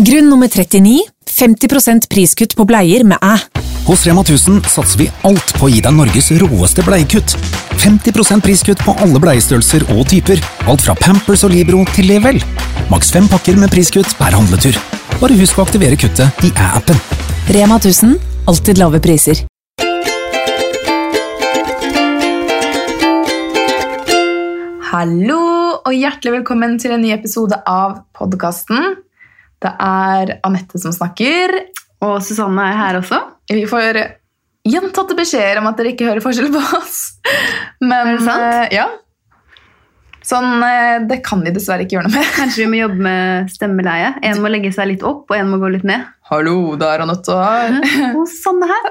Grunn nummer 39 50% priskutt på bleier med æ. Hos Rema 1000 satser vi alt på å gi deg Norges råeste bleiekutt. 50% priskutt på alle bleiestørrelser og typer. Alt fra Pampers og Libro til Level. Maks fem pakker med priskutt per handletur. Bare husk å aktivere kuttet i æ-appen. Rema 1000 alltid lave priser. Hallo og hjertelig velkommen til en ny episode av podkasten. Det er Anette som snakker. Og Susanne er her også. Vi får gjentatte beskjeder om at dere ikke hører forskjell på oss. Men Er det sant? eh, ja. Sånn, eh, det kan vi dessverre ikke gjøre noe med. Kanskje vi må jobbe med stemmeleie. En må legge seg litt opp, og en må gå litt ned. Hallo, det er Anette her. Og Sanne her.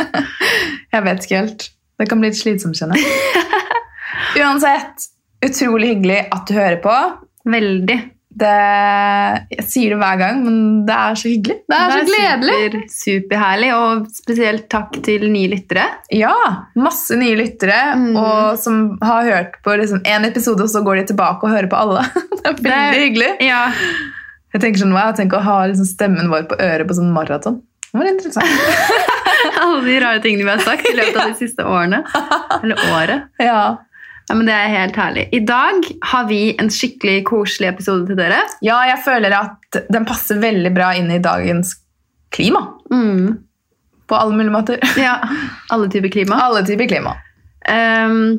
Jeg vet ikke helt. Det kan bli litt slitsomt, kjenner jeg. Uansett, utrolig hyggelig at du hører på. Veldig. Det, jeg sier det hver gang, men det er så hyggelig. Det er, så gledelig. Super, superherlig, og spesielt takk til nye lyttere. Ja, masse nye lyttere Mm. og som har hørt på liksom en episode, og så går de tilbake og hører på alle. Det er veldig Det er- hyggelig. Ja. Jeg tenker sånn, wow, tenk å ha liksom stemmen vår på øret på sånn maraton. Det var interessant. Alle de rare tingene vi har sagt i løpet av de siste årene. Eller året. ja. Ja, men Det er helt herlig. I dag har vi en skikkelig koselig episode til dere. ja, jeg føler at den passer veldig bra inn i dagens klima. Mm. På alle mulige måter. Ja, Alle typer klima. Alle typer klima. Um,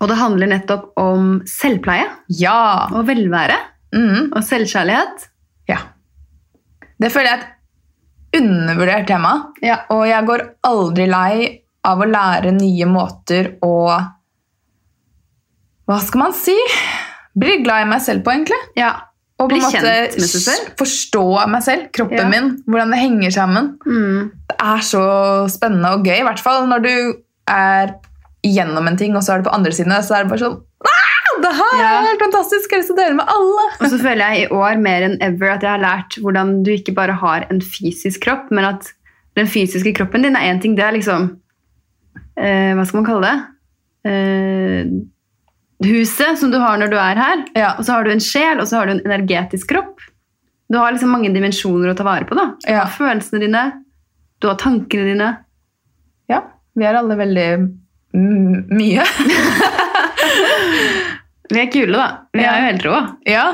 og det handler nettopp om selvpleie Ja. og velvære Mm. og selvkjærlighet. ja. Det føler jeg er et undervurdert tema. Ja. Og jeg går aldri lei av å lære nye måter å Hva skal man si? Bli glad i meg selv på, egentlig. Ja. Og på en måte. Forstå meg selv, kroppen Ja. min, hvordan det henger sammen. Mm. Det er så spennende og gøy, i hvert fall når du er gjennom en ting, og så er du på andre siden, så er det bare sånn «Ah, Det her Ja. er helt fantastisk! Jeg har lyst til å dele med alle! Og så føler jeg i år mer enn ever at jeg har lært hvordan du ikke bare har en fysisk kropp, men at den fysiske kroppen din er én ting. Det er liksom eh, Hva skal man kalle det? Eh, huset som du har når du er her. Ja. Og så har du en sjel, og så har du en energetisk kropp. Du har liksom mange dimensjoner å ta vare på. da. Du har følelsene dine, du har tankene dine. ja. Vi er alle veldig mye. Vi er kule, da. Vi er jo helt rå. Ja.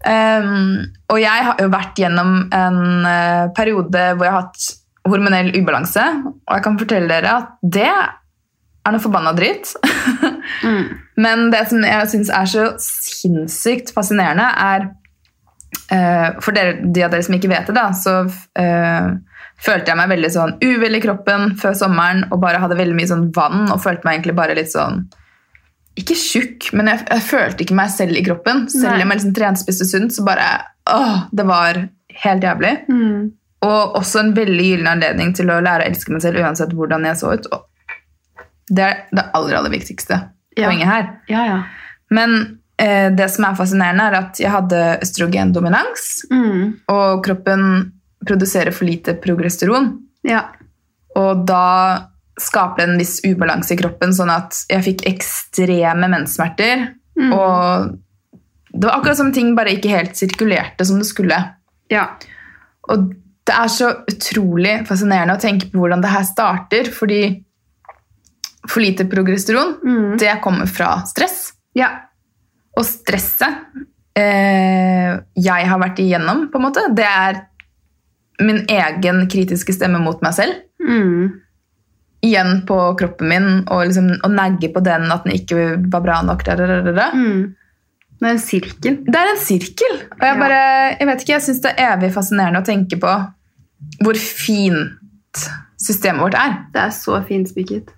Um, og jeg har jo vært gjennom en uh, periode hvor jeg har hatt hormonell ubalanse. Og jeg kan fortelle dere at det er noe forbanna dritt. Mm. Men det som jeg syns er så sinnssykt fascinerende, er uh, For dere, de av dere som ikke vet det, da, så uh, følte jeg meg veldig sånn uvel i kroppen før sommeren og bare hadde veldig mye sånn vann og følte meg egentlig bare litt sånn ikke tjukk, men jeg, jeg følte ikke meg selv i kroppen. Selv om jeg liksom trente, spiste sunt, så bare åh, Det var helt jævlig. Mm. Og også en veldig gyllen anledning til å lære å elske meg selv uansett hvordan jeg så ut. Og det er det aller, aller viktigste Ja. poenget her. Ja, ja. Men eh, det som er fascinerende, er at jeg hadde østrogendominans, Mm. og kroppen produserer for lite progesteron. ja. Og da skaper det en viss ubalanse i kroppen, sånn at jeg fikk ekstreme menssmerter. Mm. Og det var akkurat som ting bare ikke helt sirkulerte som det skulle. ja. Og det er så utrolig fascinerende å tenke på hvordan det her starter, fordi for lite progesteron, Mm. det kommer fra stress. ja. Og stresset eh, jeg har vært igjennom, på en måte, det er min egen kritiske stemme mot meg selv. Mm. Igjen på kroppen min, og liksom, å negge på den at den ikke var bra nok. Da, da, da. Mm. Det er en sirkel. Det er en sirkel. Og jeg bare, jeg vet ikke, jeg syns det er evig fascinerende å tenke på hvor fint systemet vårt er. Det er så finspikket.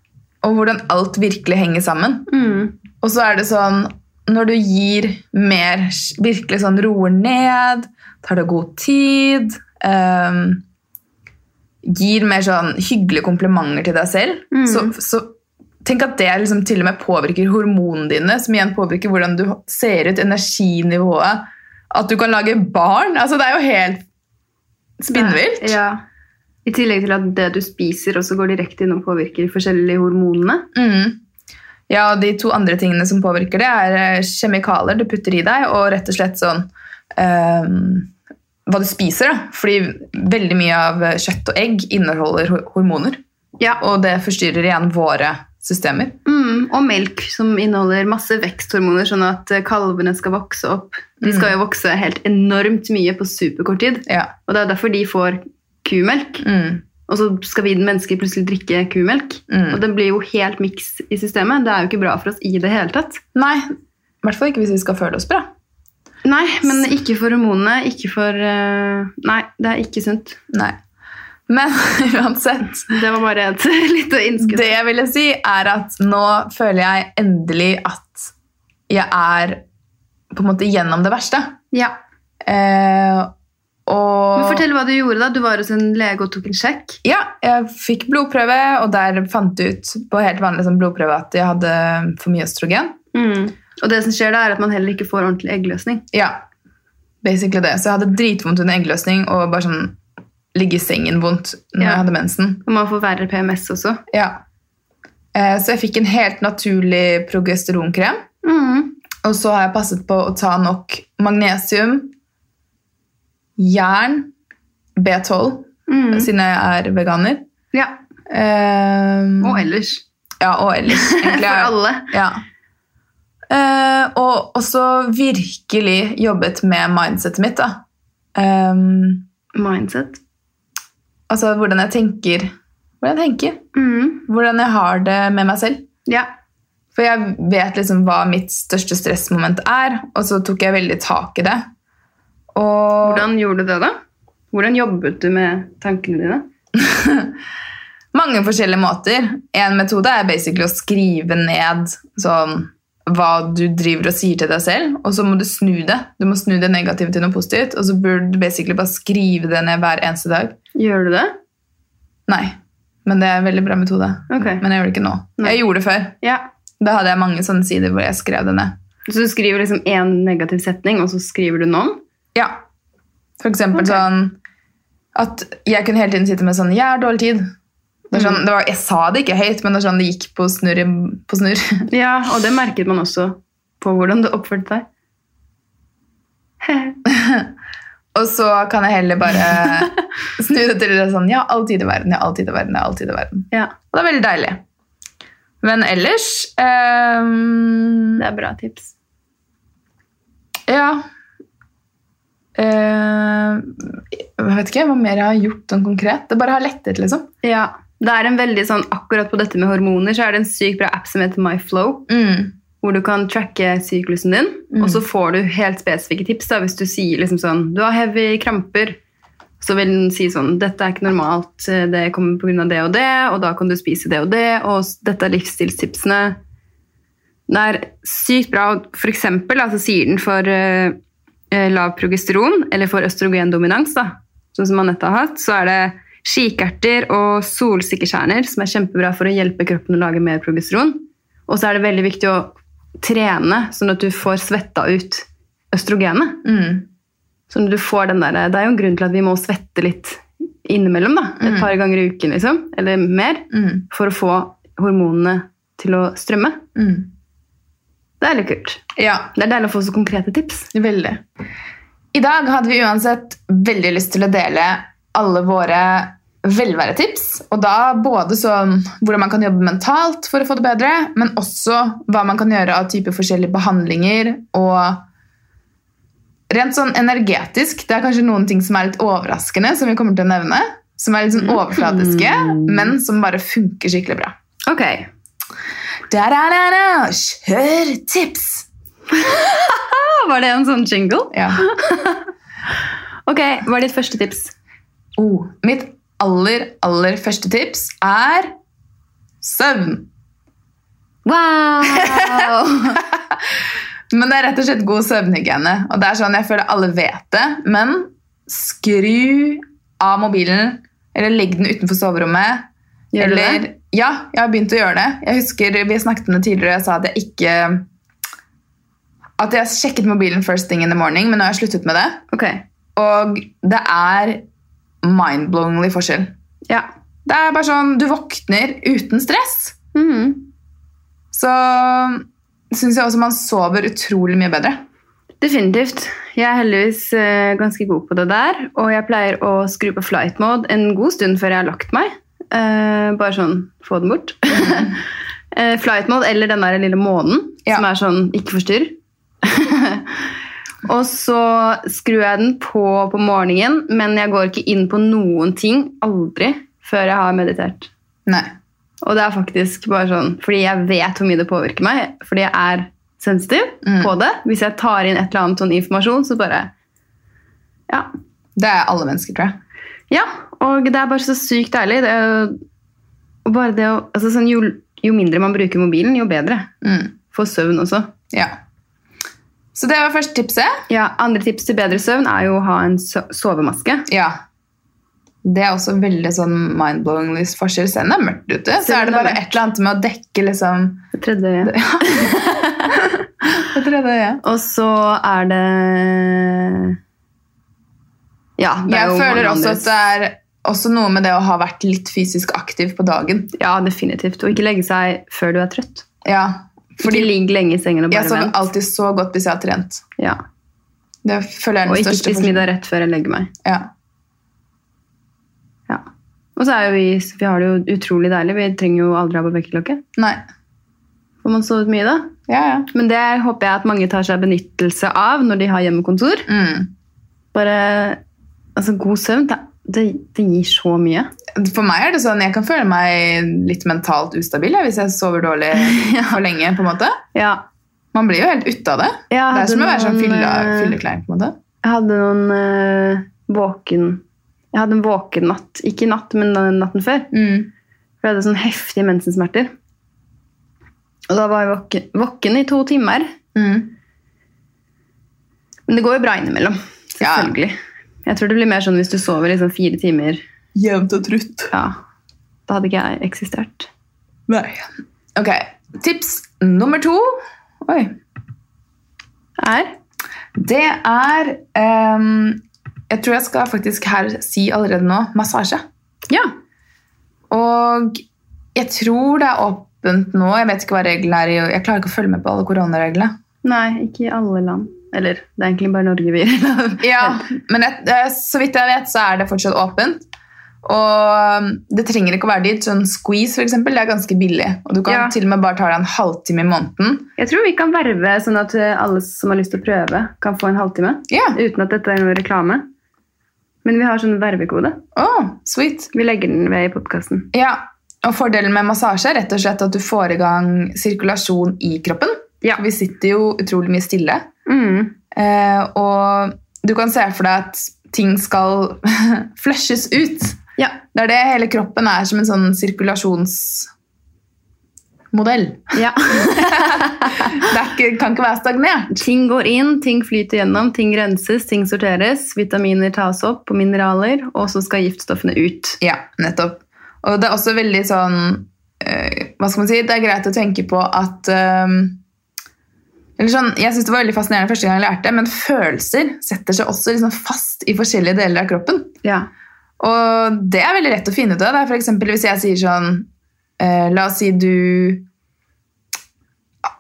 Og hvordan alt virkelig henger sammen. Mm. Og så er det sånn når du gir mer, virkelig sånn roer ned, tar deg god tid, um, gir mer sånn hyggelige komplimenter til deg selv, Mm. så, så tenk at det liksom til og med påvirker hormonene dine, som igjen påvirker hvordan du ser ut, energinivået, at du kan lage barn. Altså, det er jo helt spinnvilt. Ja. I tillegg til at det du spiser, også går direkte inn og påvirker de forskjellige hormonene. Mm. Ja, og de to andre tingene som påvirker det, er eh, kjemikalier du putter i deg, og rett og slett sånn um, hva du spiser. Da. Fordi veldig mye av kjøtt og egg inneholder hormoner. Ja. Og det forstyrrer igjen våre systemer. Mm, og melk som inneholder masse veksthormoner, sånn at eh, kalvene skal vokse opp. De skal jo vokse helt enormt mye på superkort tid. Ja. Og det er derfor de får kumelk. Mm. Og så skal vi mennesker plutselig drikke kumelk. Mm. Og det blir jo helt miks i systemet. Det er jo ikke bra for oss i det hele tatt. Nei, i hvert fall ikke hvis vi skal føle oss bra. Nei, men ikke for hormonene. Ikke for eh, Nei, det er ikke sunt. Nei. Men uansett Det var bare et lite innskudd. Det jeg ville si, er at nå føler jeg endelig at jeg er på en måte gjennom det verste. Ja. Eh, og Men Fortell hva du gjorde. da. Du var hos en lege og tok en sjekk. Ja, jeg fikk blodprøve, og der fant jeg ut på helt vanlig sånn blodprøve at jeg hadde for mye østrogen. Og det som skjer da, er at man heller ikke får ordentlig eggløsning. Ja, basically det. Så jeg hadde dritvondt under eggløsning og bare sånn ligge i sengen vondt når Ja. jeg hadde mensen. Og man får verre PMS også. Ja. Eh, så jeg fikk en helt naturlig progesteronkrem. Mm. Og så har jeg passet på å ta nok magnesium, jern, B12, Mm. siden jeg er veganer. Ja. Eh, Og ellers. Ja, og ellers. egentlig. For alle. Ja. Uh, og også virkelig jobbet med mindsetet mitt. da. Um, Mindset. altså hvordan jeg tenker. Hvordan jeg tenker. Mm. Hvordan jeg har det med meg selv. Ja. For jeg vet liksom hva mitt største stressmoment er, og så tok jeg veldig tak i det. Og Hvordan gjorde du det, da? Hvordan jobbet du med tankene dine? mange forskjellige måter. En metode er basically å skrive ned sånn, hva du driver og sier til deg selv, og så må du snu det. Du må snu det negative til noe positivt, og så burde du basically bare skrive det ned hver eneste dag. Gjør du det? Nei, men det er en veldig bra metode. Okay. Men jeg gjør det ikke nå. Nei. Jeg gjorde det før. Ja. Da hadde jeg mange sånne sider hvor jeg skrev det ned. Så du skriver liksom én negativ setning, og så skriver du noen? Ja. For eksempel okay. sånn at jeg kunne hele tiden sitte med sånn 'Jeg har dårlig tid'. Det er sånn, det var, jeg sa det ikke høyt, men det sånn det gikk på snurr. På snurr. Ja, og det merket man også på hvordan du oppførte deg. Og så kan jeg heller bare snu det til det sånn Ja, all tid i verden', ja, all tid i verden, ja, all tid i verden. Ja, Og det er veldig deilig. Men ellers um, det er bra tips. Ja. Eh, jeg vet ikke hva mer jeg har gjort sånn konkret. Det bare har lettet, liksom. Ja, det er en veldig sånn, akkurat på dette med hormoner, så er det en sykt bra app som heter MyFlow, Mm. hvor du kan tracke syklusen din, og så får du helt spesifikke tips da, hvis du sier liksom sånn, du har heavy kramper, så vil den si sånn, dette er ikke normalt, det kommer av det og det, og da kan du spise det og det, og dette er livsstilstipsene. Det er sykt bra, for eksempel, altså sier den for eh, eh, lav progesteron, eller for østrogendominans, da, sånn som Anette har hatt, så er det skikerter og solsikkekjerner som er kjempebra for å hjelpe kroppen å lage mer progesteron. Og så er det veldig viktig å trene, sånn at du får svetta ut østrogenet. Mm. Sånn at du får den der, det er jo en grunn til at vi må svette litt innimellom, da, et par ganger i uken, liksom, eller mer, Mm. for å få hormonene til å strømme. Mm. Det er litt kult. Ja, Det er deilig å få så konkrete tips. veldig. I dag hadde vi uansett veldig lyst til å dele alle våre velværetips. Og da både sånn hvordan man kan jobbe mentalt for å få det bedre, men også hva man kan gjøre av type forskjellige behandlinger og Rent sånn energetisk, det er kanskje noen ting som er litt overraskende, som vi kommer til å nevne. Som er litt sånn overfladiske, men som bare funker skikkelig bra. Ok. Da-da-da-da, Kjør tips! Var det en sånn jingle? Ja. Ok, hva er ditt første tips? Oh, mitt aller, aller første tips er søvn. Wow! Men det er rett og slett god søvnhygiene. Og det er sånn, jeg føler alle vet det, men skru av mobilen, eller legg den utenfor soverommet. Gjør eller, det? Ja, jeg har begynt å gjøre det. Jeg husker Vi snakket om det tidligere, jeg sa at jeg ikke At jeg sjekket mobilen first thing in the morning, men nå har jeg sluttet med det. Okay. Og det er mind-blowingly forskjell. ja. Det er bare sånn, Du våkner uten stress. Mhm. Så syns jeg også man sover utrolig mye bedre. Definitivt. Jeg er heldigvis eh, ganske god på det der. Og jeg pleier å skru på flight mode en god stund før jeg har lagt meg. Eh, bare sånn få den bort. uh, flight mode eller den der lille månen Ja. som er sånn ikke forstyrr. og så skrur jeg den på på morgenen, men jeg går ikke inn på noen ting aldri før jeg har meditert. Nei. Og det er faktisk bare sånn, fordi jeg vet hvor mye det påvirker meg, fordi jeg er sensitiv Mm. på det. Hvis jeg tar inn et eller annet sånn informasjon, så bare Ja. Det er alle mennesker, tror jeg. Ja. Og det er bare så sykt deilig. Det jo, bare det å, altså sånn, jo, jo mindre man bruker mobilen, jo bedre. Mm. For søvn også. Ja. Så det var første tipset. Ja, Andre tips til bedre søvn er jo å ha en so sovemaske. Ja. Det er også veldig sånn mind-blowing forskjell. Selv om det er mørkt ute, så er det bare et eller annet med å dekke liksom Det tredje Det tredje øyet. Og så er det Ja, Jeg føler også at det er også noe med det å ha vært litt fysisk aktiv på dagen. Ja, definitivt. Og ikke legge seg før du er trøtt. Ja, Fordi ikke ligg lenge i sengen og jeg bare sover vent. alltid så godt hvis jeg har trent. Ja. Det føler jeg er Og den ikke største spis middag rett før jeg legger meg. Ja. Ja. Og så er jo vi, vi har det jo utrolig deilig. Vi trenger jo aldri ha på vekkerklokke. Nei. Får man sovet mye da? Ja, ja. Men det håper jeg at mange tar seg benyttelse av når de har hjemmekontor. Mm. Bare, altså God søvn, det, det, det gir så mye. For meg er det sånn, jeg kan føle meg litt mentalt ustabil jeg, hvis jeg sover dårlig for lenge. på en måte. Ja. Man blir jo helt ute av det. Ja, Det er som å være sånn eh, fylleklein. på en måte. Jeg hadde noen eh, våken Jeg hadde en våken natt. Ikke i natt, men natten før. Mm. For jeg hadde sånn heftige mensensmerter. Og da var jeg våken, våken i to timer. Mm. Men det går jo bra innimellom. Ja. Jeg tror det blir mer sånn hvis du sover liksom fire timer. Jevnt og trutt. Ja, Da hadde ikke jeg eksistert. Nei. Ok, tips nummer to. Oi. Er? Det er um, Jeg tror jeg skal faktisk her si allerede nå massasje. Ja. Og jeg tror det er åpent nå. Jeg vet ikke hva reglene er. Jeg klarer ikke å følge med på alle koronareglene. Nei, ikke i alle land. Eller det er egentlig bare Norge vi er. Ja, men jeg, eh, så vidt jeg vet, så er det fortsatt åpent. Og um, det trenger ikke å være dyrt. Sånn squeeze, for eksempel, det er ganske billig. Og du kan Ja. til og med bare ta deg en halvtime i måneden. Jeg tror vi kan verve sånn at eh, alle som har lyst til å prøve, kan få en halvtime. Ja. Uten at dette er noe reklame. Men vi har sånn vervekode. Oh, sweet. Vi legger den ved i podkasten. Ja, og fordelen med massasje er rett og slett at du får i gang sirkulasjon i kroppen. Ja. Vi sitter jo utrolig mye stille. Mm. Eh, og du kan se for deg at ting skal flushes ut. Ja. Det er det hele kroppen er som en sånn sirkulasjonsmodell. ja. Det ikke, kan ikke være stagnert. ting går inn, ting flyter gjennom, ting renses, ting sorteres, vitaminer tas opp og mineraler, og så skal giftstoffene ut. Ja, nettopp. Og det er også veldig sånn eh, Hva skal man si? Det er greit å tenke på at eller sånn, Jeg synes det var veldig fascinerende første gang jeg lærte, det, men følelser setter seg også liksom fast i forskjellige deler av kroppen. Ja. Og det er veldig lett å finne ut av. For eksempel hvis jeg sier sånn eh, La oss si du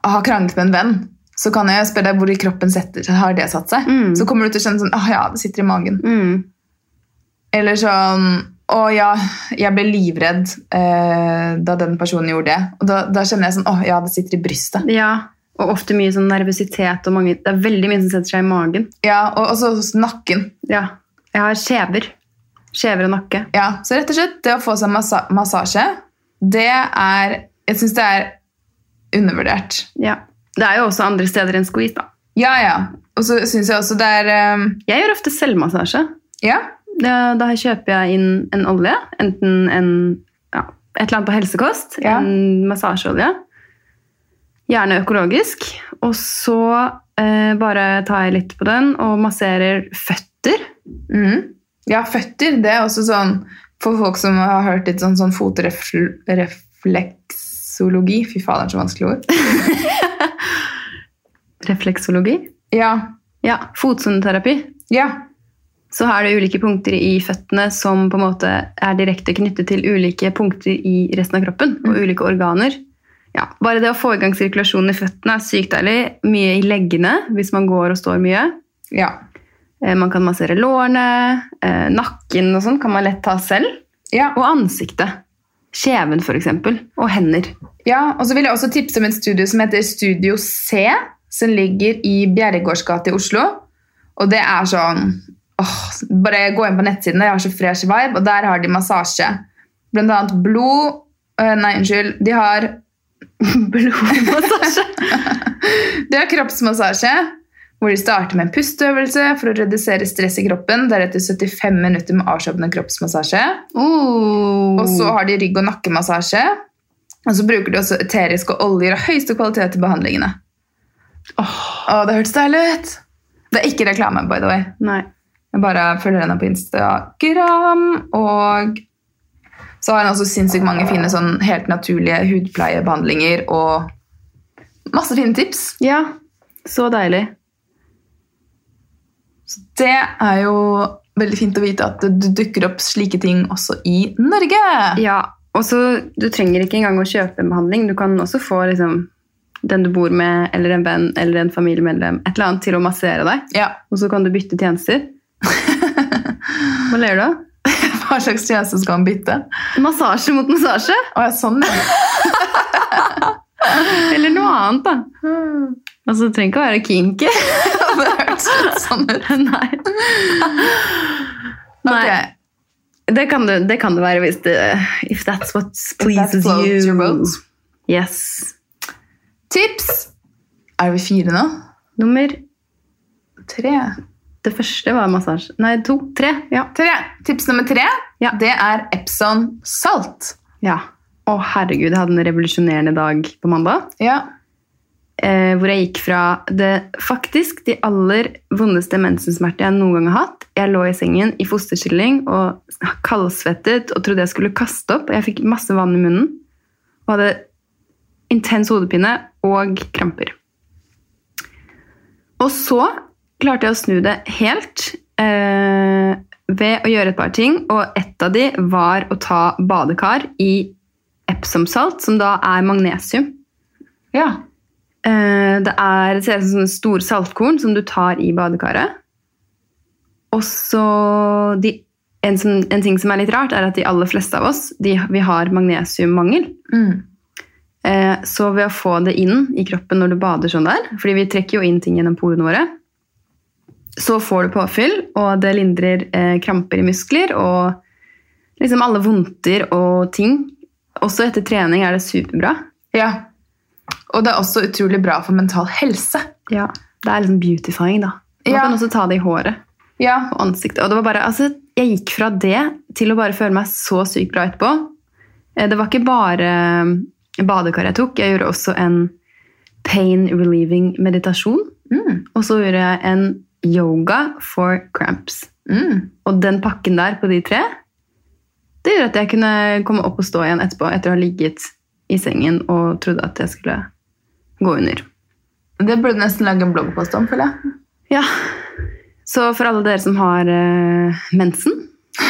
har kranglet med en venn. Så kan jeg spørre deg hvor i kroppen setter, har det satt seg. Mm. Så kommer du til å skjønne sånn Å ja, det sitter i magen. Mm. Eller sånn Å ja, jeg ble livredd eh, da den personen gjorde det. Og da, da kjenner jeg sånn Å ja, det sitter i brystet. ja. Og ofte mye sånn nervøsitet og mange Det er veldig mye som setter seg i magen. Ja, Og også hos nakken. Ja. Jeg har skjever. Skjever og nakke. Ja, Så rett og slett, det å få seg massa massasje, det er Jeg syns det er undervurdert. Ja. Det er jo også andre steder enn squeeze, da. Ja, ja. Og så syns jeg også det er um... Jeg gjør ofte selvmassasje. Ja. Da, da kjøper jeg inn en olje, enten en, ja, et eller annet på helsekost, Ja. en massasjeolje, gjerne økologisk, og så eh, bare tar jeg litt på den og masserer føtter. Mm. ja, føtter. Det er også sånn for folk som har hørt litt sånn, sånn fotrefleksologi. Fy faen, det er så vanskelig ord. Refleksologi. Ja. Ja, fotsoneterapi. Ja. Så er det ulike punkter i føttene som på en måte er direkte knyttet til ulike punkter i resten av kroppen, og ulike organer. Ja, bare det å få i gang sirkulasjonen i føttene er sykt deilig. Mye i leggene hvis man går og står mye. Ja. Eh, Man kan massere lårene, eh, nakken og sånn kan man lett ta selv. Ja. Og ansiktet. Kjeven for eksempel. Og hender. ja, og så vil jeg også tipse om et studio som heter Studio C, som ligger i Bjerregårds gate i Oslo. Og det er sånn åh, Bare gå inn på nettsiden, de har så fresh vibe, og der har de massasje. Blant annet blod øh, Nei, unnskyld. De har Blodmassasje. det er kroppsmassasje, hvor de starter med en pusteøvelse for å redusere stress i kroppen. Deretter 75 minutter med avslappende kroppsmassasje. Oh. Og så har de rygg- og nakkemassasje. Og så bruker de også eteriske oljer av høyeste kvalitet til behandlingene. Åh, det hørtes deilig ut! Det er ikke reklame, by the way. Nei. Jeg bare følger henne på Instagram. Og så har han også sinnssykt mange fine sånn helt naturlige hudpleiebehandlinger og masse fine tips. Ja, så deilig. Det er jo veldig fint å vite at det dukker opp slike ting også i Norge. Ja, og så Du trenger ikke engang å kjøpe en behandling. Du kan også få liksom, den du bor med, eller en venn eller en familiemedlem et eller annet til å massere deg. Ja. Og så kan du bytte tjenester. Hva ler du av? Hva slags tjeneste skal han bytte? Massasje mot massasje? Å, ja, sånn, ja. Eller noe annet, da. Altså, Det trenger ikke å være kinky. Det hørtes litt sånn ut. Nei. Nei. Okay. Det kan, det, det kan det være hvis det If that's what pleases that you. Yes. Tips! Er vi fire nå? Nummer Tre. Det første var massasje. Nei, to. Tre. Ja. Tre. Tips nummer tre Ja. det er Epson salt. ja. Å, herregud, jeg hadde en revolusjonerende dag på mandag. Ja. eh, hvor jeg gikk fra det faktisk de aller vondeste mensensmerter jeg noen gang har hatt. Jeg lå i sengen i fosterstilling og kaldsvettet og trodde jeg skulle kaste opp. Jeg fikk masse vann i munnen og hadde intens hodepine og kramper. Og så klarte jeg å snu det helt eh, ved å gjøre et par ting. Og ett av de var å ta badekar i Epsom-salt, som da er magnesium. ja. Eh, Det, er, det ser ut som sånne store saltkorn som du tar i badekaret. Og så de, en, som, en ting som er litt rart, er at de aller fleste av oss de, vi har magnesiummangel. Mm. Eh, Så ved å få det inn i kroppen når du bader sånn der, fordi vi trekker jo inn ting gjennom porene våre, så får du påfyll, og det lindrer eh, kramper i muskler og liksom alle vondter og ting. Også etter trening er det superbra. ja. Og det er også utrolig bra for mental helse. Ja, Det er liksom beautifying, da. Man Ja. kan også ta det i håret Ja. og ansiktet. Og det var bare, altså, jeg gikk fra det til å bare føle meg så sykt bra etterpå. Eh, Det var ikke bare eh, badekar jeg tok, jeg gjorde også en pain relieving meditasjon. Mm. Og så gjorde jeg en yoga for cramps. Mm. Og den pakken der på de tre, det gjorde at jeg kunne komme opp og stå igjen etterpå, etter å ha ligget i sengen og trodde at jeg skulle gå under. Det burde du nesten lage en bloggpost om, føler jeg. Ja, så for alle dere som har uh, mensen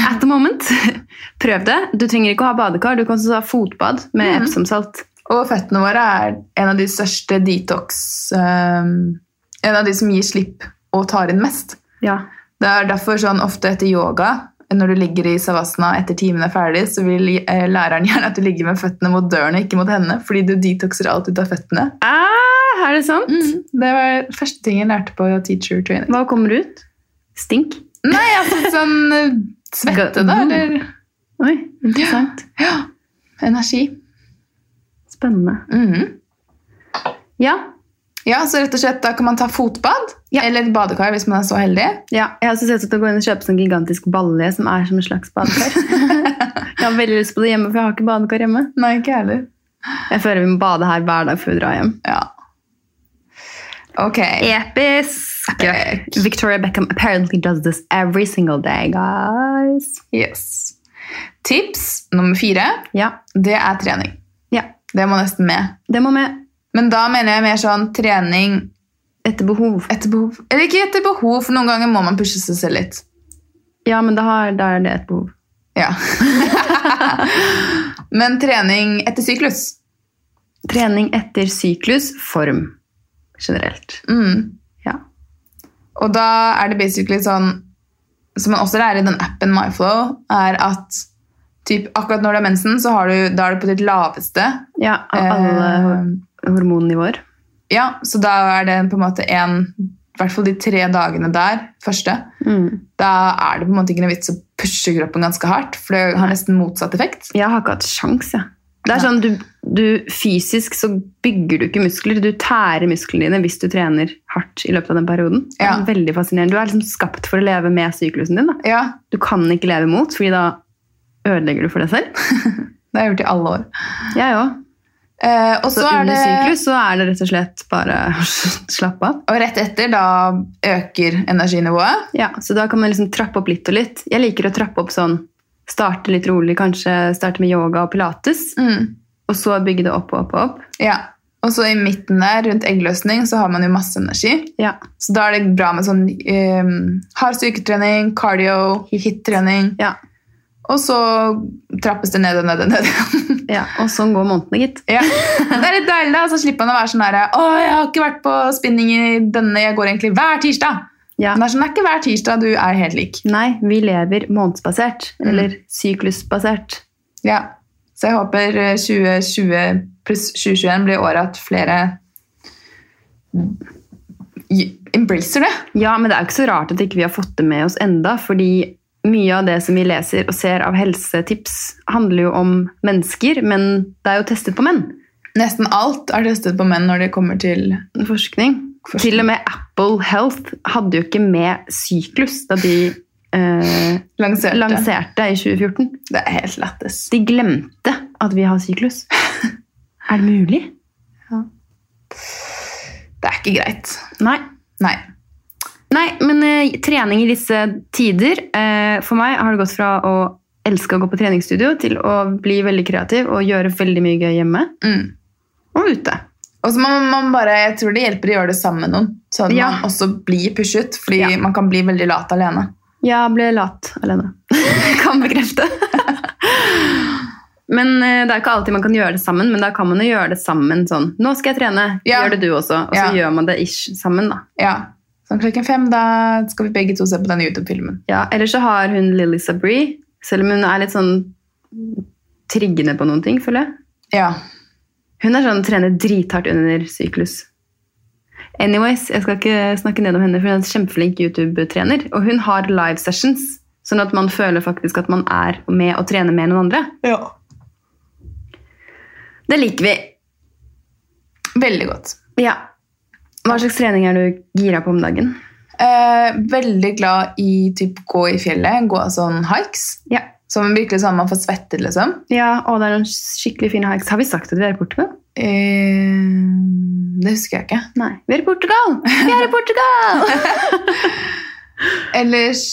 at the moment, prøv det. Du trenger ikke å ha badekar, du kan også ha fotbad med mm. Epsom-salt. Og føttene våre er en av de største detox um, En av de som gir slipp og tar inn mest. Ja. Det er derfor sånn ofte etter yoga, når du ligger i savasana etter timen er ferdig, så vil eh, læreren gjerne at du ligger med føttene mot døren og ikke mot hendene, fordi du detoxer alt ut av føttene. Ah, er det sant? Det var første ting jeg lærte på teacher training. Hva kommer ut? Stink? Nei, altså sånn eh, svette, da, eller Oi, interessant. ja, energi. Spennende. Mhm. Ja, Ja, så rett og slett da kan man ta fotbad, Ja. eller et badekar hvis man er så heldig. ja. Jeg har også sett ut å gå inn og kjøpe sånn gigantisk balje som er som en slags badekar. jeg har veldig lyst på det hjemme, for jeg har ikke badekar hjemme. Nei, ikke heller. Jeg føler vi må bade her hver dag før vi drar hjem. Ja. Ok. Episk! Epic. Victoria Beckham apparently does this every single day, guys. Yes. Tips nummer fire, Ja, det er trening. ja. Det må nesten med. Det må med Men da mener jeg mer sånn trening etter behov. etter behov. Eller ikke etter behov, for noen ganger må man pushe seg selv litt. Ja, men da, da er det et behov. Ja. Men trening etter syklus. Trening etter syklus, form generelt. Mm. Ja. Og da er det basically sånn Som man også lærer i den appen MyFlow, er at typ, akkurat når du har mensen, så har du, da er du på ditt laveste. ja, alle Eh, hormonnivåer. Ja, så da er det på en måte en I hvert fall de tre dagene der, første. Mm. Da er det på en måte ikke noe vits å pushe kroppen ganske hardt, for det har nesten motsatt effekt. Jeg har ikke hatt sjans, jeg. Det er sånn, du, du, fysisk så bygger du ikke muskler. Du tærer musklene dine hvis du trener hardt i løpet av den perioden. Det er Ja. veldig fascinerende. Du er liksom skapt for å leve med syklusen din. Da. Ja, Du kan ikke leve mot, fordi da ødelegger du for deg selv. det har jeg gjort i alle år. Jeg òg. Eh, og Så, så er under det syklus så er det rett og slett bare slappe av. Og rett etter, da øker energinivået. Ja, så da kan man liksom trappe opp litt og litt. Jeg liker å trappe opp sånn, starte litt rolig, kanskje starte med yoga og pilates, Mm. og så bygge det opp og opp og opp. Ja. Og så i midten der, rundt eggløsning, så har man jo masse energi. Ja, Så da er det bra med sånn um, hard styrketrening, cardio, hit-trening. ja, Og så trappes det ned og ned og ned. ja. Og sånn går månedene, gitt. ja. Det er litt deilig, da. Så slipper man å være sånn her Å, jeg har ikke vært på spinning i denne, jeg går egentlig hver tirsdag. Ja. Men det er sånn, det er ikke hver tirsdag du er helt lik. Nei, vi lever månedsbasert, Mm. eller syklusbasert. Ja. Så jeg håper eh, 2020 pluss 2021 blir året at flere embracer det. Ja, men det er jo ikke så rart at ikke vi har fått det med oss enda, fordi mye av det som vi leser og ser av helsetips, handler jo om mennesker, men det er jo testet på menn. Nesten alt er testet på menn når det kommer til Forskning. Forskning. Til og med Apple Health hadde jo ikke med syklus da de eh, lanserte. lanserte i 2014. Det er helt lættis. De glemte at vi har syklus. er det mulig? Det er ikke greit. Nei. Nei. Nei, men eh, trening i disse tider eh, For meg har det gått fra å elske å gå på treningsstudio til å bli veldig kreativ og gjøre veldig mye gøy hjemme Mm. og ute. Og så må man bare, Jeg tror det hjelper å gjøre det sammen med noen, så at Ja. man også blir pushet. Fordi Ja. man kan bli veldig lat alene. Ja, ble lat alene. kan bekrefte. men eh, Det er ikke alltid man kan gjøre det sammen, men da kan man jo gjøre det sammen. sånn, Nå skal jeg trene, Ja. gjør det du også. Og så gjør man det ish sammen. da. Ja. Sånn klokken fem, da skal vi begge to se på denne YouTube-filmen. Ja, Eller så har hun Lily Sabree, selv om hun er litt sånn triggende på noen ting, føler jeg. Ja. Hun er sånn trener drithardt under syklus. Anyways, jeg skal ikke snakke ned om henne, for hun er en kjempeflink YouTube-trener. Og hun har live sessions, sånn at man føler faktisk at man er med og trener med noen andre. ja. Det liker vi. Veldig godt. Ja. Hva slags trening er du gira på om dagen? Eh, veldig glad i typ gå i fjellet, gå sånn hikes. Ja. Som virkelig sånn man får svettet, liksom. Ja, og det er noen skikkelig fine hikes. Har vi sagt at vi er i Portugal? Eh, det husker jeg ikke. Nei. Vi er i Portugal! Vi er i Portugal! Ellers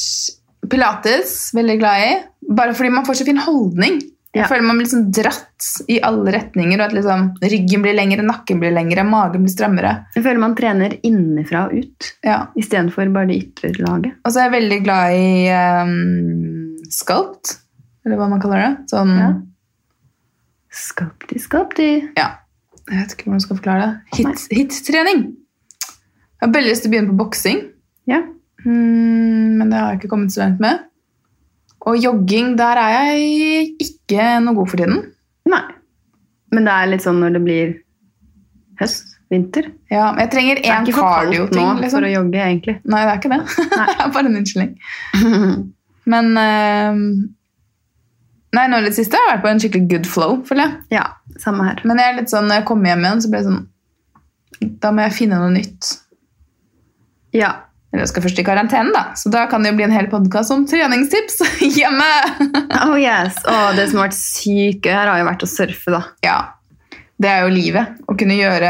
pilates, veldig glad i. Bare fordi man får så fin holdning. Jeg Ja. føler man blir liksom dratt i alle retninger, og at liksom ryggen blir lengre, nakken blir lengre, magen blir strammere. Jeg føler man trener innenfra og ut, Ja. istedenfor bare det ytre laget. Og så er jeg veldig glad i um, sculpt, eller hva man kaller det. Sånn, Ja. ja. Sculpty, Ja. Jeg vet ikke hvordan jeg skal forklare det. Hit- Hit-trening. jeg har veldig lyst til å begynne på boksing, Ja. mm, men det har jeg ikke kommet så langt med. Og jogging, der er jeg ikke noe god for tiden. Nei. Men det er litt sånn når det blir høst, vinter. Ja, men jeg trenger er én ikke for cardio-ting. Liksom. for å jogge, egentlig. Nei, det er ikke det. Det er bare en unnskyldning. Men ehm, Nei, nå i det siste har jeg vært på en skikkelig good flow, føler jeg. ja, samme her. Men jeg er litt sånn, når jeg kommer hjem igjen, så blir jeg sånn Da må jeg finne noe nytt. Ja. Eller skal først i karantene, da. Så da kan det jo bli en hel podkast om treningstips hjemme. Oh yes. Å, det som har vært sykt her, har jo vært å surfe, da. Ja. Det er jo livet. Å kunne gjøre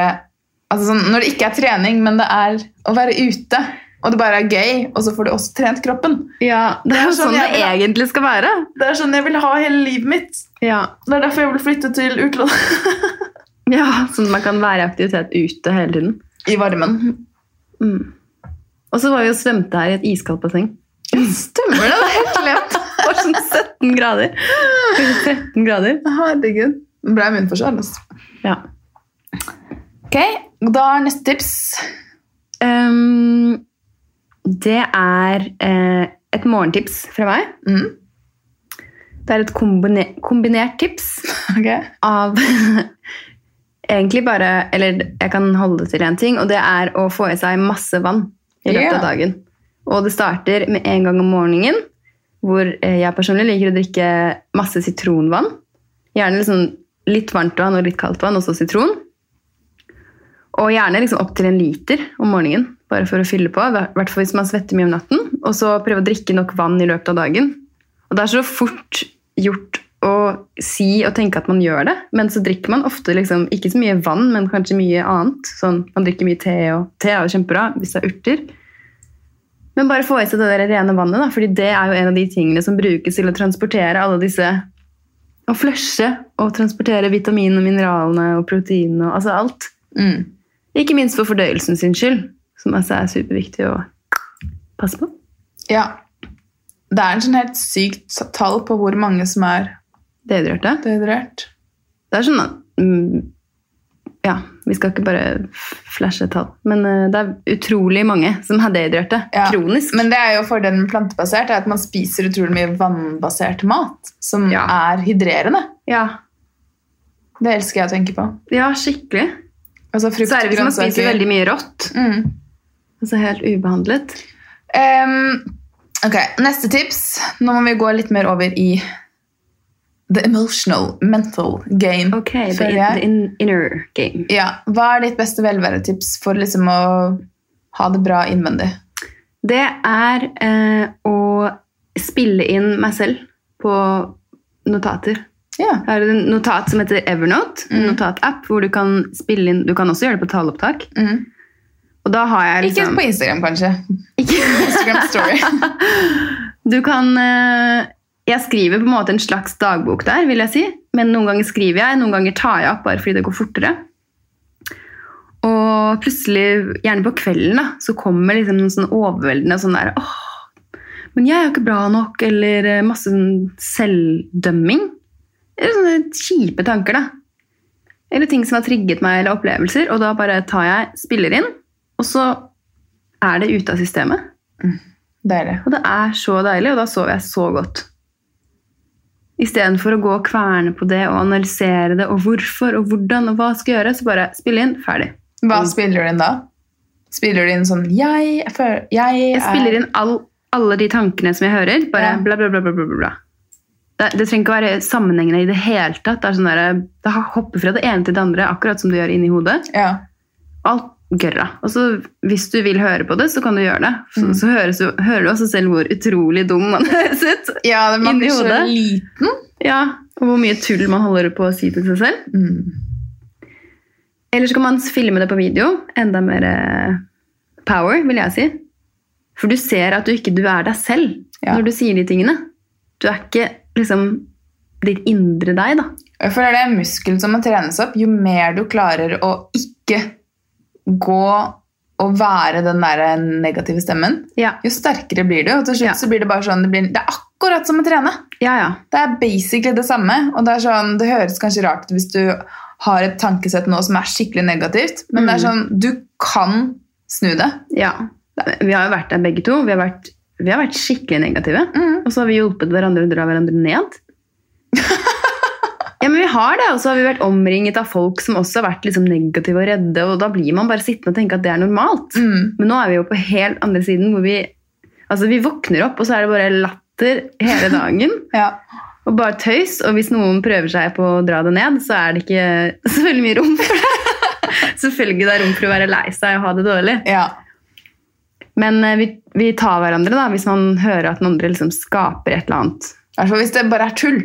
altså sånn, Når det ikke er trening, men det er å være ute, og det bare er gøy, og så får du også trent kroppen. Ja, Det er jo sånn sånn det egentlig skal være. Det er sånn jeg vil ha hele livet mitt. Ja. Det er derfor jeg vil flytte til utlandet. ja, Sånn at man kan være i aktivitet ute hele tiden. I varmen. Mm. Og så var vi og svømte her i et iskaldt basseng. Stemmer det? Det er helt glemt. Det var sånn 17 grader. Kanskje 13 grader. Herregud. Nå ble jeg munnforskjell. Altså. Ja. Ok, Da er neste tips. Um, det er uh, et morgentips fra meg. Mm. Det er et kombine kombinert tips okay. av egentlig bare Eller jeg kan holde det til én ting, og det er å få i seg masse vann i løpet av dagen. Og det starter med en gang om morgenen, hvor eh, jeg personlig liker å drikke masse sitronvann. Gjerne liksom litt varmt vann og litt kaldt vann, og så sitron. Og gjerne liksom opp til en liter om morgenen, bare for å fylle på. I hvert fall hvis man svetter mye om natten. Og så prøve å drikke nok vann i løpet av dagen. Og det er så fort gjort å si og tenke at man gjør det, men så drikker man ofte liksom, ikke så mye vann, men kanskje mye annet. Sånn, man drikker mye te, og te er jo kjempebra hvis det er urter. Men bare få i seg det der rene vannet, da, fordi det er jo en av de tingene som brukes til å transportere alle disse Å flushe og transportere vitaminene mineralene og proteinene og altså alt. Mm. Ikke minst for fordøyelsen sin skyld, som altså er superviktig å passe på. Ja. Det er en sånn helt sykt tall på hvor mange som er Dehydrerte. dehydrert. Det er sånn at mm, Ja, vi skal ikke bare flashe tall, men eh, det er utrolig mange som har dehydrerte Ja. kronisk. Men det er jo fordelen med plantebasert, er at man spiser utrolig mye vannbasert mat som Ja. er hydrerende. ja, Det elsker jeg å tenke på. ja, skikkelig. Altså frukt, det hvis man spiser veldig mye rått. mm. Altså helt ubehandlet. Um, ok, neste tips. Nå må vi gå litt mer over i the emotional, mental game. Ok, the, the in, inner game. Ja, Hva er ditt beste velværetips for liksom å ha det bra innvendig? Det er eh, å spille inn meg selv på notater. Yeah. Jeg har en notat som heter Evernote, en Mm. notatapp hvor du kan spille inn Du kan også gjøre det på taleopptak. Mm. Og da har jeg Ikke liksom på Instagram, kanskje. Ikke- Instagram story. Du kan eh, Jeg skriver på en måte en slags dagbok der, vil jeg si. Men noen ganger skriver jeg, noen ganger tar jeg opp bare fordi det går fortere. Og plutselig, gjerne på kvelden, da, så kommer liksom noen sånn overveldende sånn der Åh, men jeg er jo ikke bra nok, eller eh, masse sånn selvdømming. Eller sånne kjipe tanker, da. Eller ting som har trigget meg, eller opplevelser. Og da bare tar jeg, spiller inn, og så er det ute av systemet. Deilig. Og det er så deilig, og da sover jeg så godt. Istedenfor å gå og kverne på det og analysere det, og hvorfor og hvordan og hva skal gjøre, så bare spille inn, ferdig. Hva spiller du inn da? Spiller du inn sånn Jeg, jeg, jeg, Jeg spiller inn all, alle de tankene som jeg hører, bare Ja. bla, bla, bla, bla, bla, bla. Det, det trenger ikke å være sammenhengende i det hele tatt. Det, er sånn der, det hopper fra det ene til det andre, akkurat som du gjør inni hodet. Ja. Alt gørra. Og så hvis du vil høre på det, så kan du gjøre det. Så, Mm. så høres du, hører du også selv hvor utrolig dum man høres ut. ja, man Inni så liten. Ja, og hvor mye tull man holder på å si til seg selv. Mm. Eller så kan man filme det på video. Enda mer eh, power, vil jeg si. For du ser at du ikke du er deg selv Ja. når du sier de tingene. Du er ikke liksom ditt indre deg, da. For det er det muskelen som må trenes opp. Jo mer du klarer å ikke gå og være den der negative stemmen, Ja, jo sterkere blir du. Og til slutt Ja. så blir det bare sånn, det, blir, det er akkurat som å trene. ja. ja. Det er basically det samme. Og det, sånn, det høres kanskje rart ut hvis du har et tankesett nå som er skikkelig negativt, men det er sånn, du kan snu det. ja. Vi har jo vært der begge to. Vi har vært, vi har vært skikkelig negative. Mm. Og så har vi hjulpet hverandre å dra hverandre ned. Ja, men vi har det, og så har vi vært omringet av folk som også har vært liksom negative og redde, og da blir man bare sittende og tenke at det er normalt. Mm. Men nå er vi jo på helt andre siden, hvor vi altså vi våkner opp, og så er det bare latter hele dagen. Ja. Og bare tøys. Og hvis noen prøver seg på å dra det ned, så er det ikke så veldig mye rom for det. Selvfølgelig det er rom for å være lei seg og ha det dårlig. ja. Men eh, vi, vi tar hverandre da, hvis man hører at den andre liksom skaper et eller annet. Altså hvis det bare er tull.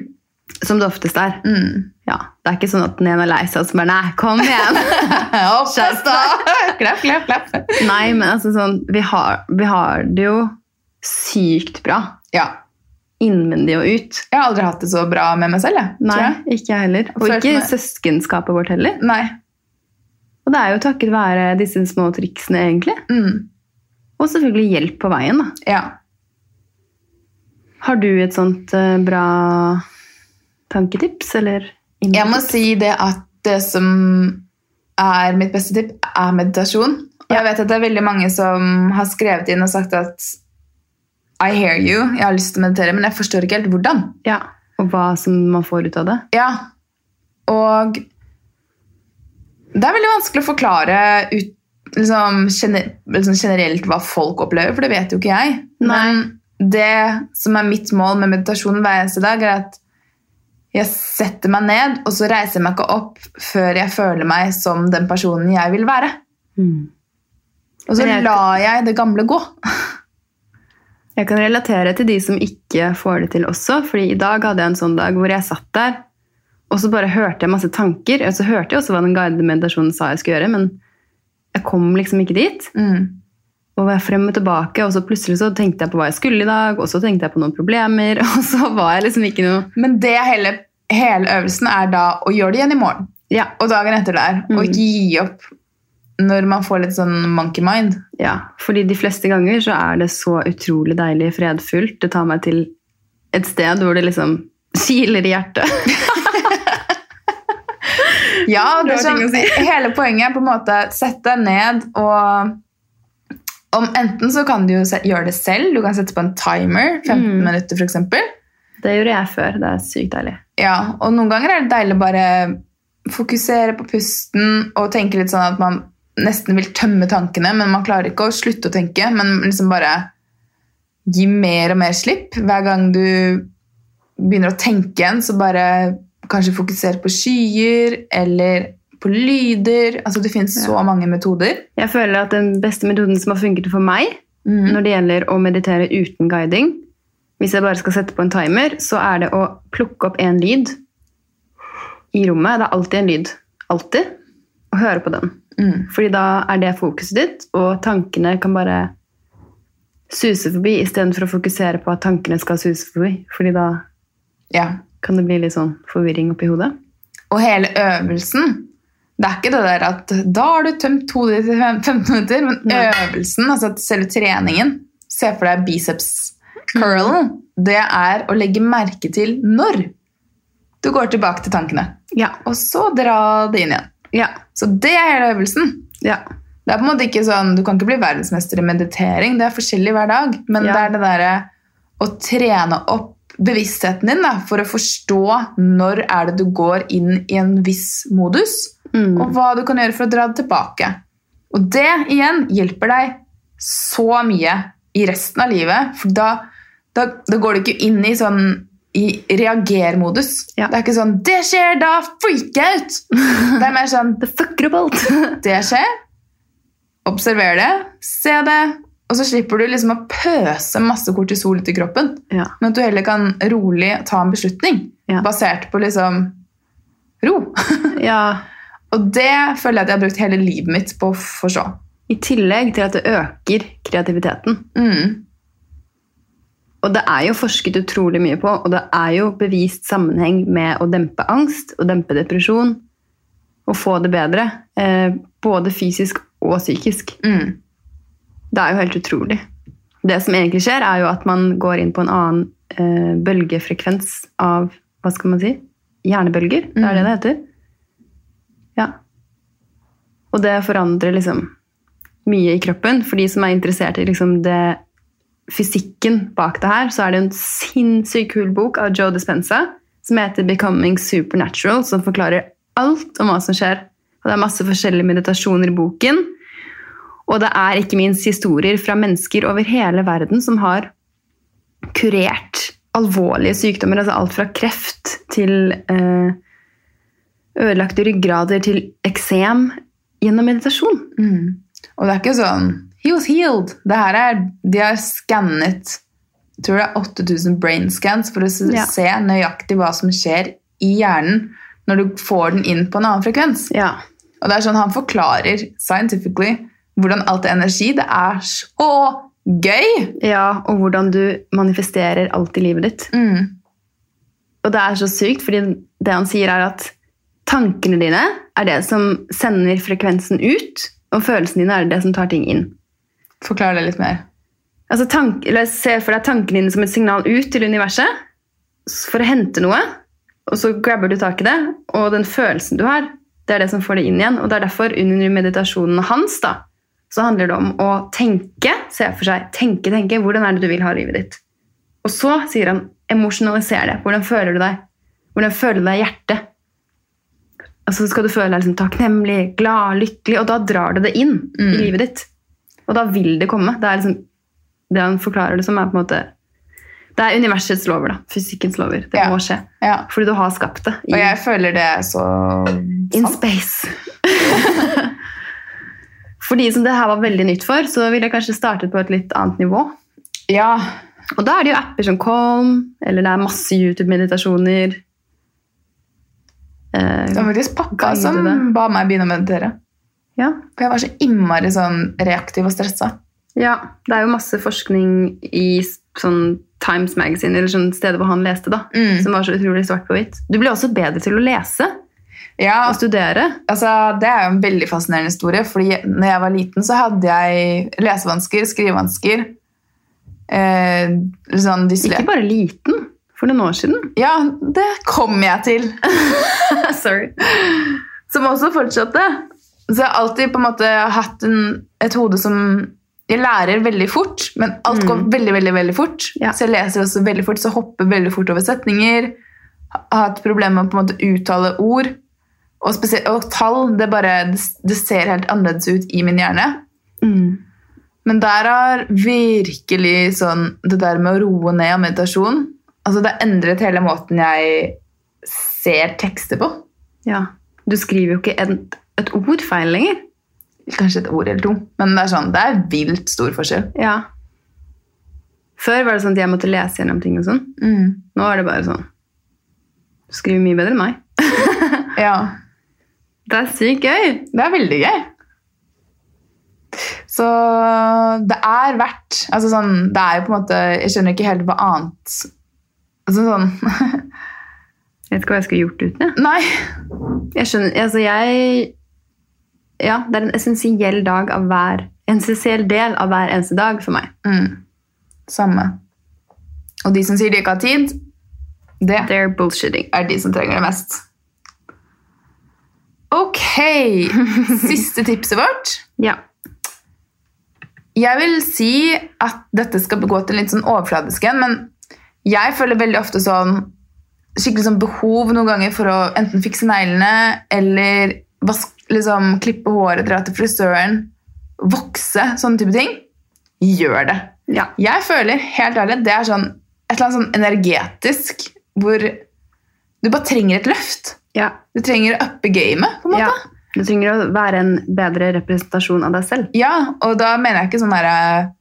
Som det oftest er. Mm. Ja, det er ikke sånn at den ene er lei seg og så bare Nei, kom igjen! Da! klapp, klapp, klapp. Nei, men altså sånn Vi har, vi har det jo sykt bra. Ja. Innvendig og ut. Jeg har aldri hatt det så bra med meg selv, jeg. Nei, jeg. ikke jeg heller. Og ikke med... søskenskapet vårt heller. Nei. Og det er jo takket være disse små triksene, egentlig. Mm. Og selvfølgelig hjelp på veien, da. Ja. Har du et sånt uh, bra tanketips, eller? Jeg må si det at det som er mitt beste tipp, er meditasjon. Og jeg vet at det er veldig mange som har skrevet inn og sagt at I hear you, jeg har lyst til å meditere, men jeg forstår ikke helt hvordan. Ja. Og hva som man får ut av det. Ja, og det er veldig vanskelig å forklare ut, liksom, gener liksom generelt hva folk opplever, for det vet jo ikke jeg. Men det som er mitt mål med meditasjonen hver eneste dag, er at jeg setter meg ned, og så reiser jeg meg ikke opp før jeg føler meg som den personen jeg vil være. Og så lar jeg det gamle gå. Jeg kan relatere til de som ikke får det til også, fordi i dag hadde jeg en sånn dag hvor jeg satt der, og så bare hørte jeg masse tanker, og så hørte jeg også hva den guidede meditasjonen sa jeg skulle gjøre, men jeg kom liksom ikke dit. Mm. Og jeg frem og tilbake, og så plutselig så tenkte jeg på hva jeg skulle i dag, og så tenkte jeg på noen problemer, og så var jeg liksom ikke noe... Men det hele, hele øvelsen er da å gjøre det igjen i morgen. Ja, Og dagen etter der. Og Mm. ikke gi opp når man får litt sånn monkey mind. ja, fordi de fleste ganger så er det så utrolig deilig fredfullt. Det tar meg til et sted hvor det liksom kiler i hjertet. Ja, det er sånn, å hele poenget er på en måte sette deg ned og om Enten så kan du jo gjøre det selv. Du kan sette på en timer. 15 Mm. minutter, f.eks. Det gjorde jeg før. Det er sykt deilig. Ja, og noen ganger er det deilig å bare fokusere på pusten og tenke litt sånn at man nesten vil tømme tankene, men man klarer ikke å slutte å tenke, men liksom bare gi mer og mer slipp. Hver gang du begynner å tenke igjen, så bare kanskje fokusere på skyer eller på lyder. Altså det finnes så mange metoder. Jeg føler at den beste metoden som har funket for meg, når det gjelder å meditere uten guiding, hvis jeg bare skal sette på en timer, så er det å plukke opp en lyd i rommet. Det er alltid en lyd. Alltid. Og høre på den. Mm. Fordi da er det fokuset ditt, og tankene kan bare suse forbi istedenfor å fokusere på at tankene skal suse forbi. Fordi da Ja. kan det bli litt sånn forvirring oppi hodet. Og hele øvelsen Det er ikke det der at da har du tømt hodet ditt i 15 minutter, men Nei. øvelsen, altså selve treningen Se for deg biceps curlen. Det er å legge merke til når du går tilbake til tankene. Ja. Og så dra det inn igjen. Ja. Så det er hele øvelsen. Ja. Det er på en måte ikke sånn, Du kan ikke bli verdensmester i meditering, det er forskjellig hver dag. Men det er det derre å trene opp bevisstheten din da, for å forstå når er det du går inn i en viss modus, Mm. og hva du kan gjøre for å dra det tilbake. Og det igjen hjelper deg så mye i resten av livet, for da, da, da går du ikke inn i sånn i reagermodus. Ja. Det er ikke sånn 'Det skjer, da freak out!' Det er mer sånn Det fucker opp det skjer. Observer det, se det, og så slipper du liksom å pøse masse kortisol ut i kroppen. ja. Men at du heller kan rolig ta en beslutning Ja. basert på liksom ro. ja. Og det føler jeg at jeg har brukt hele livet mitt på å forstå. I tillegg til at det øker kreativiteten. Mm. Og det er jo forsket utrolig mye på, og det er jo bevist sammenheng med å dempe angst og dempe depresjon og få det bedre. Eh, både fysisk og psykisk. Mm. Det er jo helt utrolig. Det som egentlig skjer, er jo at man går inn på en annen eh, bølgefrekvens av Hva skal man si? Hjernebølger. Det er det det heter. Ja. Og det forandrer liksom mye i kroppen. For de som er interessert i liksom det fysikken bak det her, så er det en sinnssykt kul bok av Joe Dispenza som heter 'Becoming Supernatural', som forklarer alt om hva som skjer. Og det er masse forskjellige meditasjoner i boken. Og det er ikke minst historier fra mennesker over hele verden som har kurert alvorlige sykdommer. Altså alt fra kreft til eh, ødelagte ryggrader til eksem gjennom meditasjon. Mm. Og det er ikke sånn He was healed. Er, de har skannet tror det er 8000 brain scans for å se, Ja. se nøyaktig hva som skjer i hjernen når du får den inn på en annen frekvens. Ja. Og det er sånn Han forklarer scientifically hvordan alt er energi. Det er så gøy! ja, og hvordan du manifesterer alt i livet ditt. Mm. Og det er så sykt, fordi det han sier er at tankene dine er det som sender frekvensen ut, og følelsene dine er det som tar ting inn. Forklar det litt mer. Altså tank, eller Se for deg tankene dine som et signal ut til universet for å hente noe, og så grabber du tak i det, og den følelsen du har, Det er det som får det inn igjen. Og det er derfor under meditasjonen hans da, så handler det om å tenke, se for seg, tenke, tenke, hvordan er det du vil ha livet ditt? Og så sier han, emosjonaliser det. Hvordan føler du deg? Hvordan føler du deg i hjertet? Og så skal du føle deg liksom takknemlig, glad, lykkelig, og da drar du det inn i livet ditt. Og da vil det komme. Det er liksom, det han forklarer det som er på en måte, det er universets lover da, fysikkens lover. Det Ja. må skje. Ja. Fordi du har skapt det. i- Og jeg føler det er så In sant. space. For de som det her var veldig nytt for, så ville jeg kanskje startet på et litt annet nivå. Ja. Og da er det jo apper som Calm, eller det er masse YouTube-meditasjoner. Eh, Det var faktisk pappa som det. ba meg begynne å meditere. ja. For jeg var så innmari sånn reaktiv og stressa. ja, det er jo masse forskning i sånn Times Magazine, eller sånn stedet hvor han leste, da, Mm. som var så utrolig svart på hvitt. Du blir også bedre til å lese Ja, og studere. altså, det er jo en veldig fascinerende historie, fordi når jeg var liten, så hadde jeg lesevansker, skrivevansker, eh, sånn. Ikke bare liten, for noen år siden. Ja, det kom jeg til. Sorry. Som også fortsatte. Så jeg har alltid på en måte hatt en, et hode som Jeg lærer veldig fort, men alt går veldig, veldig veldig fort. Ja. Så jeg leser også veldig fort, så hopper veldig fort over setninger. Har hatt problemer med å på en måte uttale ord. Og, og tall, det, bare, det, det ser helt annerledes ut i min hjerne. Mm. Men der har virkelig sånn Det der med å roe ned og meditasjon altså Det har endret hele måten jeg ser tekster på. Ja. Du skriver jo ikke et, et ord feil lenger. Kanskje et ord eller to. Men det er sånn, det er vilt stor forskjell. Ja. Før var det sånn at jeg måtte lese gjennom ting og sånn. Nå er det bare sånn Du skriver mye bedre enn meg. Ja, Det er sykt gøy! det er veldig gøy. Så det er verdt altså sånn, Det er jo på en måte Jeg skjønner ikke helt hva annet altså sånn, Jeg vet ikke hva jeg skulle gjort uten det. Nei. Jeg skjønner, altså jeg Ja, det er en essensiell dag av hver En essensiell del av hver eneste dag for meg. Mm. Samme. Og de som sier de ikke har tid, det They're bullshitting. er de som trenger det mest. Ok, siste tipset vårt. Ja. Jeg vil si at dette skal gå til en litt sånn overfladisk en, men jeg føler veldig ofte sånn skikkelig sånn behov noen ganger for å enten fikse neglene eller vask, liksom, klippe håret, dra til frisøren, vokse, sånne type ting. Gjør det. Ja. Jeg føler helt ærlig det er sånn, et eller annet sånn energetisk hvor du bare trenger et løft. ja. Du trenger å uppe gamet, på en måte. ja. Du trenger å være en bedre representasjon av deg selv. Ja, og da mener jeg ikke sånn der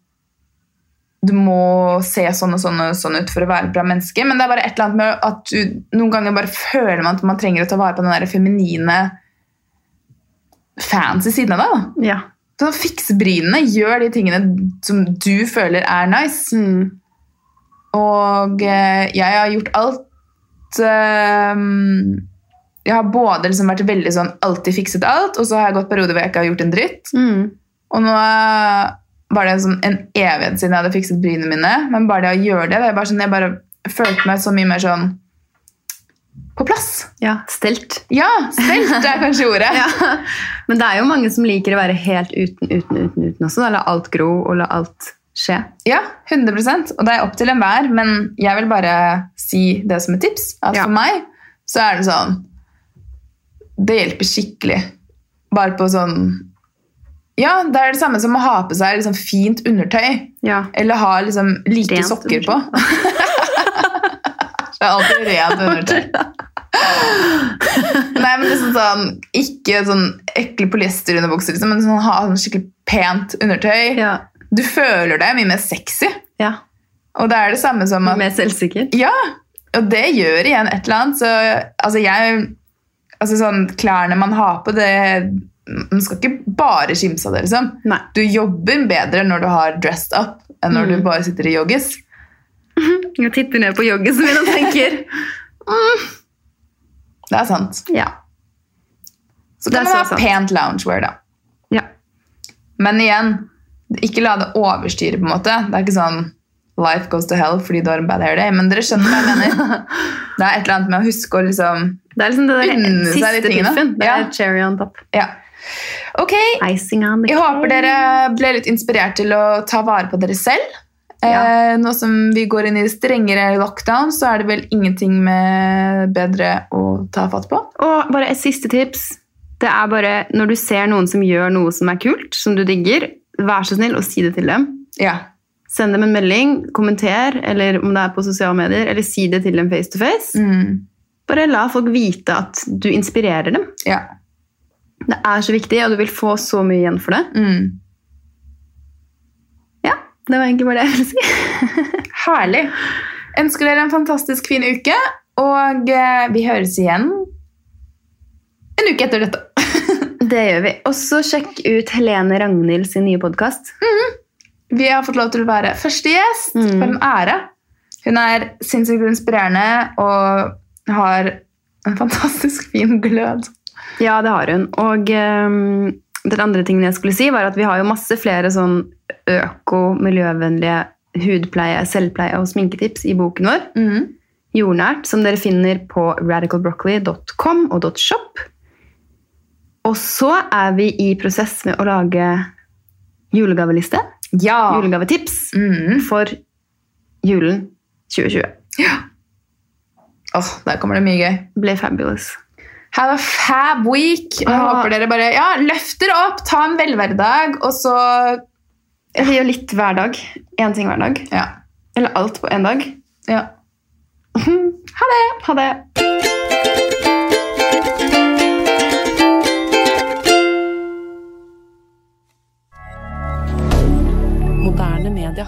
Du må se sånn og sånn og sånn ut for å være et bra menneske, men det er bare et eller annet med at du noen ganger bare føler man at man trenger å ta vare på den der feminine fancy siden av deg. da. Ja. Så Fiks brynene, gjør de tingene som du føler er nice. Mm. Og eh, jeg har gjort alt um Jeg har både liksom vært veldig sånn alltid fikset alt, og så har jeg gått perioder hvor jeg ikke har gjort en dritt. Mm. Og nå eh, var det en, sånn, en evighet siden jeg hadde fikset brynene mine. Men bare det å gjøre det, det bare sånn, jeg bare følte meg så mye mer sånn på plass. ja. Stelt. Ja, stelt er kanskje ordet. Ja. Men det er jo mange som liker å være helt uten, uten, uten, uten også. Da. La alt gro og la alt skje. Ja, 100 Og det er opp til enhver, men jeg vil bare si det som et tips. At Ja. for meg så er det sånn Det hjelper skikkelig. Bare på sånn Ja, det er det samme som å ha på seg liksom fint undertøy. Ja. Eller ha liksom like Rent sokker på. det er alltid rent undertøy. Nei, men liksom sånn Ikke sånn ekle polyesterunderbukser, liksom, men sånn, ha sånn skikkelig pent undertøy. Ja. Du føler deg mye mer sexy. ja. Og det er det samme som at Mer selvsikker. Ja! Og det gjør igjen et eller annet. Så altså jeg Altså sånn Klærne man har på, det Man skal ikke bare skimse av det, liksom. Nei. Du jobber bedre når du har dressed up, enn når du bare sitter i joggis. Jeg titter ned på joggisen min og tenker Det er sant. Ja. Så kan er man ha sant. pent loungewear, da. ja. Men igjen, ikke la det overstyre, på en måte. Det er ikke sånn life goes to hell fordi du har en bad hair day. Men dere skjønner hva jeg mener. Det er et eller annet med å huske å liksom Det er liksom det der siste de tingene. Det Det Ja. er cherry on top. Ja. Ok, jeg håper dere ble litt inspirert til å ta vare på dere selv. Ja. Eh, nå som vi går inn i strengere lockdown, så er det vel ingenting med bedre å ta fatt på. Og bare et siste tips. Det er bare når du ser noen som gjør noe som er kult, som du digger, vær så snill og si det til dem. Ja. Send dem en melding, kommenter, eller om det er på sosiale medier, eller si det til dem face to face. Mm. Bare la folk vite at du inspirerer dem. ja. Det er så viktig, og du vil få så mye igjen for det. Mm. Ja, det var egentlig bare det jeg ville si. Herlig. Ønsker dere en fantastisk fin uke, og eh, vi høres igjen en uke etter dette. Det gjør vi. Og så sjekk ut Helene Ragnhild sin nye podkast. Vi har fått lov til å være første gjest. Mm. For en ære. Hun er sinnssykt inspirerende og har en fantastisk fin glød. Ja, det har hun. Og um, den andre tingen jeg skulle si, var at vi har jo masse flere sånn øko-miljøvennlige hudpleie, selvpleie og sminketips i boken vår. Mm. Jordnært, som dere finner på radicalbroccoli.com og .shop. Og så er vi i prosess med å lage julegaveliste. Ja. Julegavetips Mm. for julen 2020. Åh, der kommer det mye gøy. Ble fabulous. Have a fab week. Og jeg Ah. håper dere bare ja, løfter opp, ta en velværedag, og så Eller gjør litt hver dag. Én ting hver dag. Ja. Eller alt på én dag. ja. Ha det! Ha det. Moderne media.